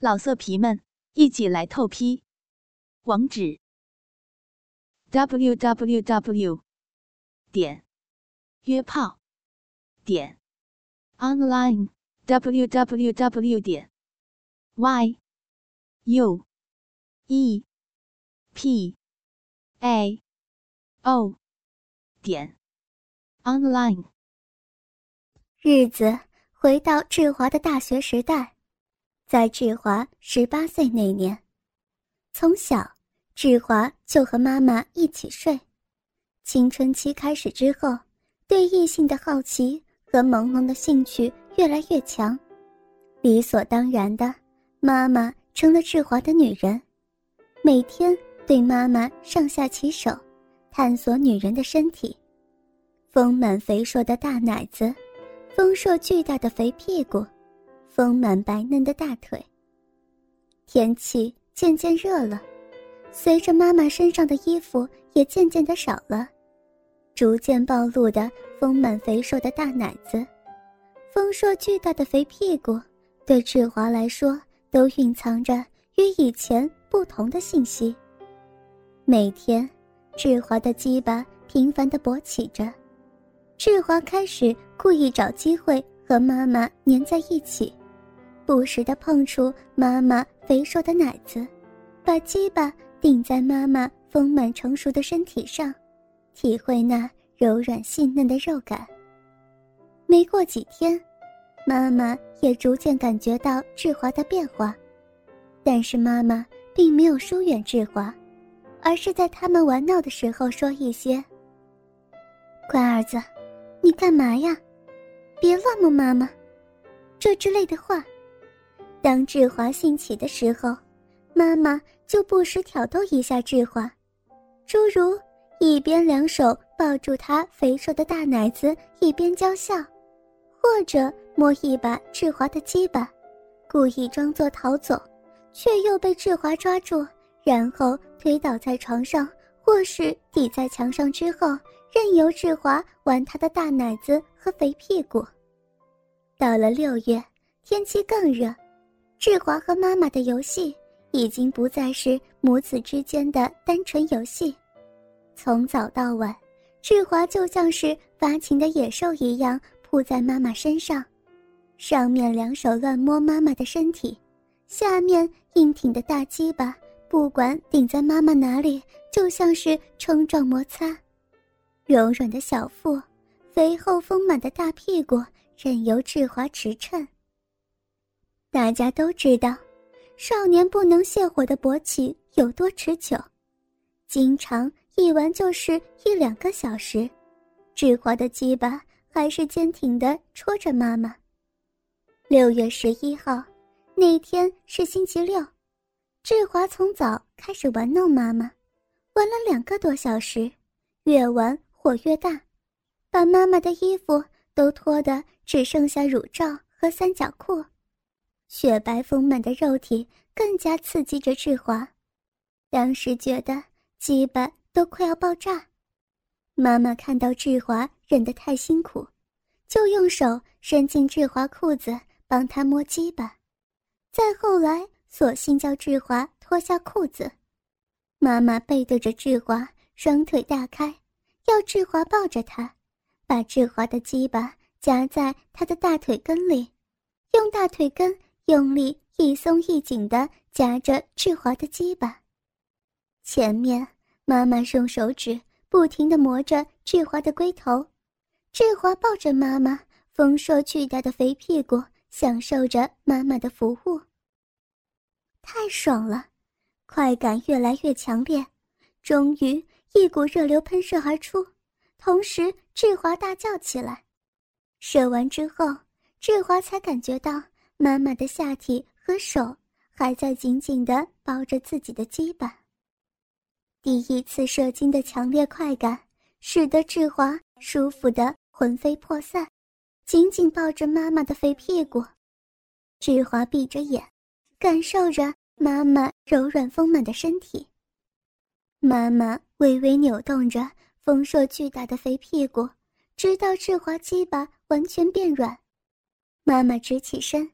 老色皮们，一起来透批！网址：w w w 点约炮点 online w w w 点 y u e p a o 点 online。日子回到志华的大学时代。在志华十八岁那年，从小志华就和妈妈一起睡。青春期开始之后，对异性的好奇和朦胧的兴趣越来越强，理所当然的，妈妈成了志华的女人，每天对妈妈上下其手，探索女人的身体，丰满肥硕的大奶子，丰硕巨大的肥屁股。丰满白嫩的大腿。天气渐渐热了，随着妈妈身上的衣服也渐渐的少了，逐渐暴露的丰满肥硕的大奶子，丰硕巨大的肥屁股，对志华来说都蕴藏着与以前不同的信息。每天，志华的鸡巴频繁的勃起着，志华开始故意找机会和妈妈粘在一起。不时地碰触妈妈肥硕的奶子，把鸡巴顶在妈妈丰满成熟的身体上，体会那柔软细嫩的肉感。没过几天，妈妈也逐渐感觉到志华的变化，但是妈妈并没有疏远志华，而是在他们玩闹的时候说一些：“乖儿子，你干嘛呀？别乱摸妈妈。”这之类的话。当志华兴起的时候，妈妈就不时挑逗一下志华，诸如一边两手抱住他肥硕的大奶子，一边娇笑，或者摸一把志华的鸡巴，故意装作逃走，却又被志华抓住，然后推倒在床上，或是抵在墙上之后，任由志华玩他的大奶子和肥屁股。到了六月，天气更热。志华和妈妈的游戏已经不再是母子之间的单纯游戏，从早到晚，志华就像是发情的野兽一样扑在妈妈身上，上面两手乱摸妈妈的身体，下面硬挺的大鸡巴不管顶在妈妈哪里，就像是冲撞摩擦，柔软的小腹，肥厚丰满的大屁股任由志华驰骋。大家都知道，少年不能泻火的勃起有多持久，经常一玩就是一两个小时。志华的鸡巴还是坚挺的戳着妈妈。六月十一号，那天是星期六，志华从早开始玩弄妈妈，玩了两个多小时，越玩火越大，把妈妈的衣服都脱得只剩下乳罩和三角裤。雪白丰满的肉体更加刺激着志华，当时觉得鸡巴都快要爆炸。妈妈看到志华忍得太辛苦，就用手伸进志华裤子帮他摸鸡巴。再后来，索性叫志华脱下裤子。妈妈背对着志华，双腿大开，要志华抱着她，把志华的鸡巴夹在他的大腿根里，用大腿根。用力一松一紧的夹着志华的鸡巴，前面妈妈用手指不停地磨着志华的龟头，志华抱着妈妈丰硕巨大的肥屁股，享受着妈妈的服务。太爽了，快感越来越强烈，终于一股热流喷射而出，同时志华大叫起来。射完之后，志华才感觉到。妈妈的下体和手还在紧紧地抱着自己的鸡巴。第一次射精的强烈快感，使得志华舒服的魂飞魄散，紧紧抱着妈妈的肥屁股。志华闭着眼，感受着妈妈柔软丰满的身体。妈妈微微扭动着丰硕巨大的肥屁股，直到志华鸡巴完全变软。妈妈直起身。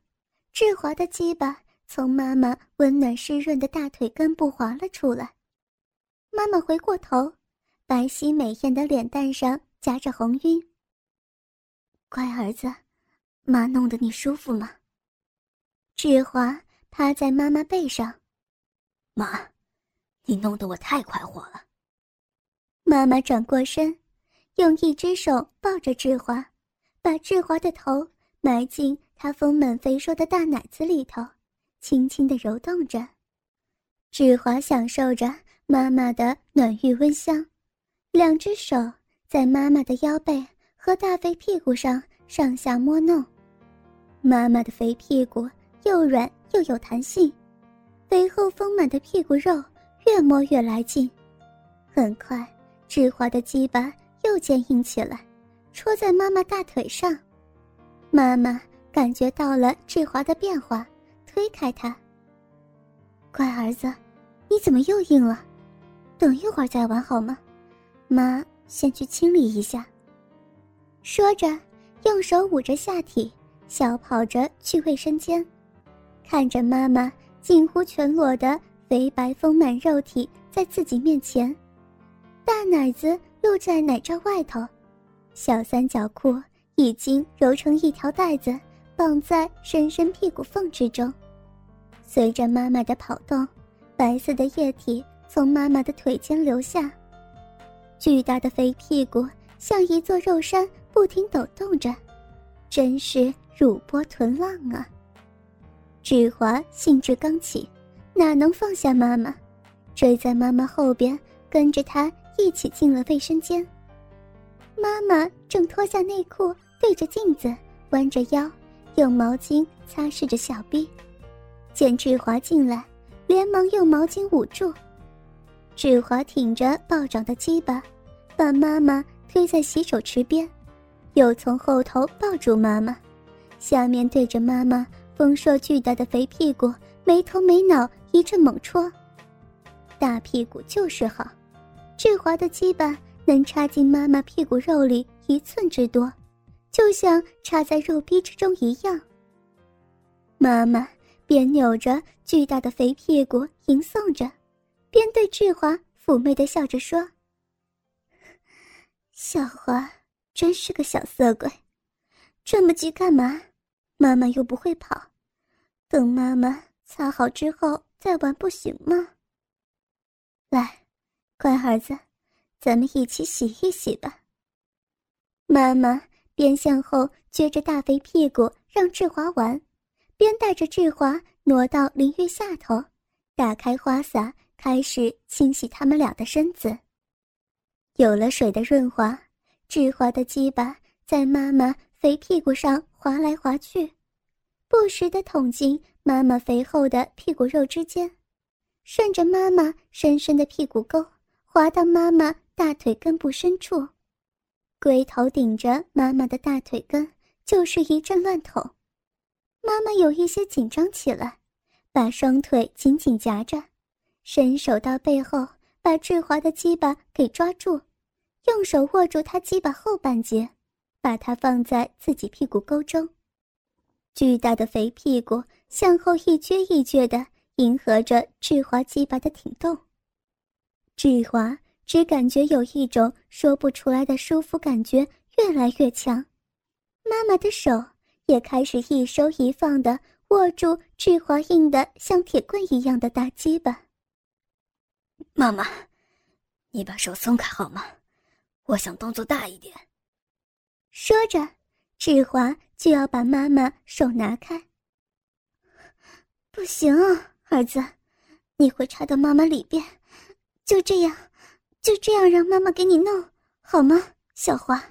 志华的鸡巴从妈妈温暖湿润的大腿根部滑了出来。妈妈回过头，白皙美艳的脸蛋上夹着红晕。乖儿子，妈弄得你舒服吗？志华趴在妈妈背上，妈，你弄得我太快活了。妈妈转过身，用一只手抱着志华，把志华的头埋进他丰满肥硕的大奶子里头，轻轻的揉动着。志华享受着。妈妈的暖浴温香，两只手在妈妈的腰背和大肥屁股上上下摸弄。妈妈的肥屁股又软又有弹性，肥厚丰满的屁股肉越摸越来劲。很快，志华的鸡巴又坚硬起来，戳在妈妈大腿上。妈妈感觉到了志华的变化，推开他：“乖儿子，你怎么又硬了？”等一会儿再玩好吗？妈，先去清理一下。说着，用手捂着下体，小跑着去卫生间，看着妈妈近乎全裸的肥白丰满肉体在自己面前，大奶子露在奶罩外头，小三角裤已经揉成一条带子，绑在深深屁股缝之中。随着妈妈的跑动，白色的液体。从妈妈的腿间流下，巨大的肥屁股像一座肉山，不停抖动着，真是乳波臀浪啊！志华兴致刚起，哪能放下妈妈，追在妈妈后边，跟着她一起进了卫生间。妈妈正脱下内裤，对着镜子弯着腰，用毛巾擦拭着小臂，见志华进来，连忙用毛巾捂住。志华挺着暴涨的鸡巴，把妈妈推在洗手池边，又从后头抱住妈妈，下面对着妈妈丰硕巨大的肥屁股，没头没脑一阵猛戳。大屁股就是好，志华的鸡巴能插进妈妈屁股肉里一寸之多，就像插在肉壁之中一样。妈妈边扭着巨大的肥屁股吟诵着。边对志华妩媚的笑着说：“小华真是个小色鬼，这么急干嘛？妈妈又不会跑，等妈妈擦好之后再玩不行吗？来，乖儿子，咱们一起洗一洗吧。”妈妈边向后撅着大肥屁股让志华玩，边带着志华挪到淋浴下头，打开花洒。开始清洗他们俩的身子。有了水的润滑，志华的鸡巴在妈妈肥屁股上滑来滑去，不时的捅进妈妈肥厚的屁股肉之间，顺着妈妈深深的屁股沟滑到妈妈大腿根部深处，龟头顶着妈妈的大腿根，就是一阵乱捅。妈妈有一些紧张起来，把双腿紧紧夹着。伸手到背后，把志华的鸡巴给抓住，用手握住他鸡巴后半截，把它放在自己屁股沟中。巨大的肥屁股向后一撅一撅的，迎合着志华鸡巴的挺动。志华只感觉有一种说不出来的舒服感觉越来越强，妈妈的手也开始一收一放的握住志华硬的像铁棍一样的大鸡巴。妈妈，你把手松开好吗？我想动作大一点。说着，志华就要把妈妈手拿开。不行，儿子，你会插到妈妈里边。就这样，就这样让妈妈给你弄好吗，小华？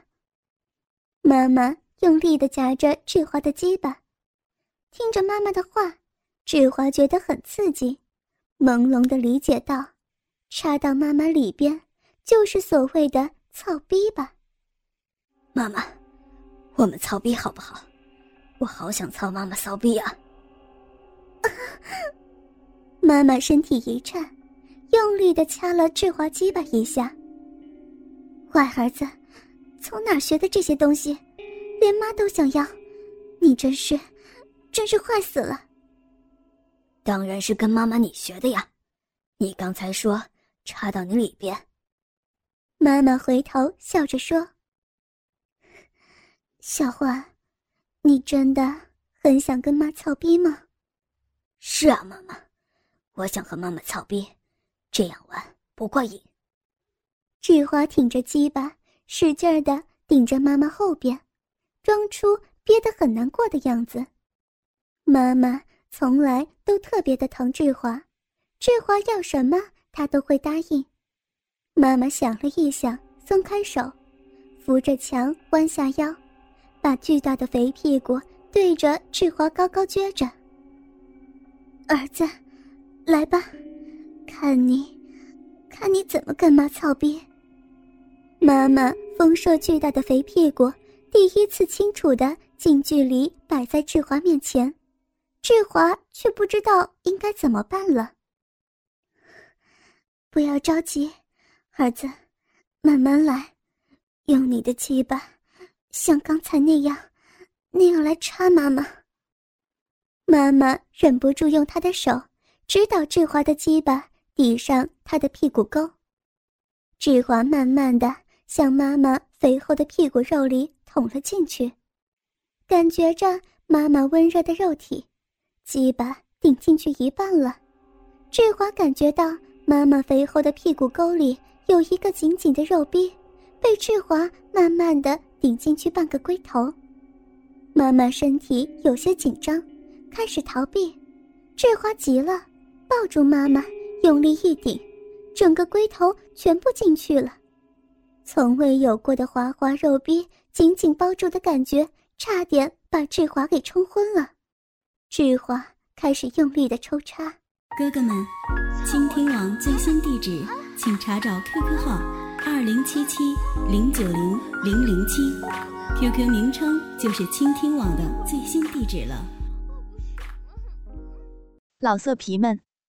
妈妈用力的夹着志华的鸡巴，听着妈妈的话，志华觉得很刺激，朦胧的理解到。插到妈妈里边，就是所谓的操逼吧。妈妈，我们操逼好不好？我好想操妈妈骚逼啊！妈妈身体一颤，用力的掐了志华鸡巴一下。坏儿子，从哪学的这些东西？连妈都想要，你真是，真是坏死了。当然是跟妈妈你学的呀。你刚才说插到你里边。妈妈回头笑着说：“小花，你真的很想跟妈操逼吗？”“是啊，妈妈，我想和妈妈操逼，这样玩不过瘾。”志华挺着鸡巴，使劲的顶着妈妈后边，装出憋得很难过的样子。妈妈从来都特别的疼志华，志华要什么他都会答应。妈妈想了一想，松开手，扶着墙弯下腰，把巨大的肥屁股对着志华高高撅着。儿子，来吧，看你，看你怎么跟妈操逼。妈妈丰硕巨大的肥屁股第一次清楚的近距离摆在志华面前，志华却不知道应该怎么办了。不要着急，儿子，慢慢来，用你的鸡巴，像刚才那样，那样来插妈妈。妈妈忍不住用她的手指导志华的鸡巴抵上他的屁股沟，志华慢慢的。向妈妈肥厚的屁股肉里捅了进去，感觉着妈妈温热的肉体，鸡巴顶进去一半了。志华感觉到妈妈肥厚的屁股沟里有一个紧紧的肉逼，被志华慢慢的顶进去半个龟头。妈妈身体有些紧张，开始逃避。志华急了，抱住妈妈，用力一顶，整个龟头全部进去了。从未有过的滑滑肉逼紧紧包住的感觉，差点把志华给冲昏了。志华开始用力的抽插。哥哥们，倾听网最新地址，请查找 QQ 号二零七七零九零零零七，QQ 名称就是倾听网的最新地址了。老色皮们，